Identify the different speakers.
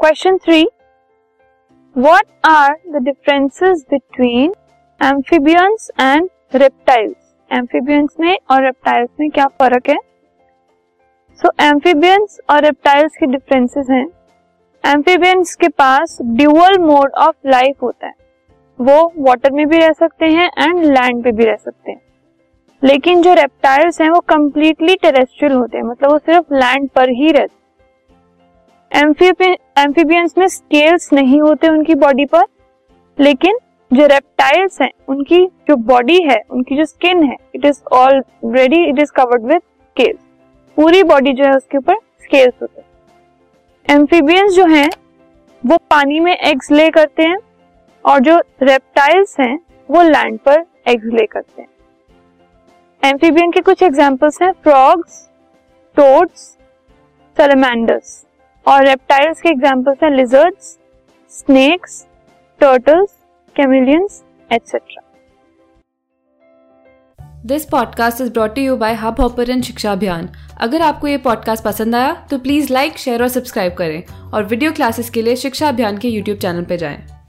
Speaker 1: Question three what are the differences between amphibians and reptiles amphibians में और reptiles में क्या फ़र्क है? सो एम्फीबियंस और रेप्टाइल्स के डिफरेंसेस हैं. एम्फीबियंस के पास ड्यूअल मोड ऑफ़ लाइफ होता है. वो वाटर में भी रह सकते हैं एंड लैंड पे भी रह सकते हैं. लेकिन जो रेप्टाइल्स हैं, वो कम्प्लीटली टेरेस्ट्रियल होते हैं. मतलब वो सिर्फ़ लैंड पर ही रहते एम्फीबियंस में स्केल्स नहीं होते उनकी बॉडी पर, लेकिन जो रेप्टाइल्स हैं, उनकी जो बॉडी है, उनकी जो स्किन है it is already it is covered with scales पूरी बॉडी जो है उसके ऊपर स्केल्स होते हैं। एम्फीबियंस जो हैं, वो पानी में एग्स ले करते हैं, और जो रेप्टाइल्स हैं, वो लैंड पर एग्स ले करते हैं। एम्फीबियन के कुछ एग्जाम्पल्स हैं फ्रॉग्स टोड्स सैलमेंडर्स और रेप्टाइल्स के एग्जांपल्स हैं lizards snakes turtles chameleons etcetera
Speaker 2: this podcast is brought you by Hubhopper Shiksha Abhiyan अगर आपको ये पॉडकास्ट पसंद आया तो प्लीज़ लाइक शेयर और सब्सक्राइब करें और वीडियो क्लासेस के लिए शिक्षा अभियान के यूट्यूब चैनल पर जाएँ।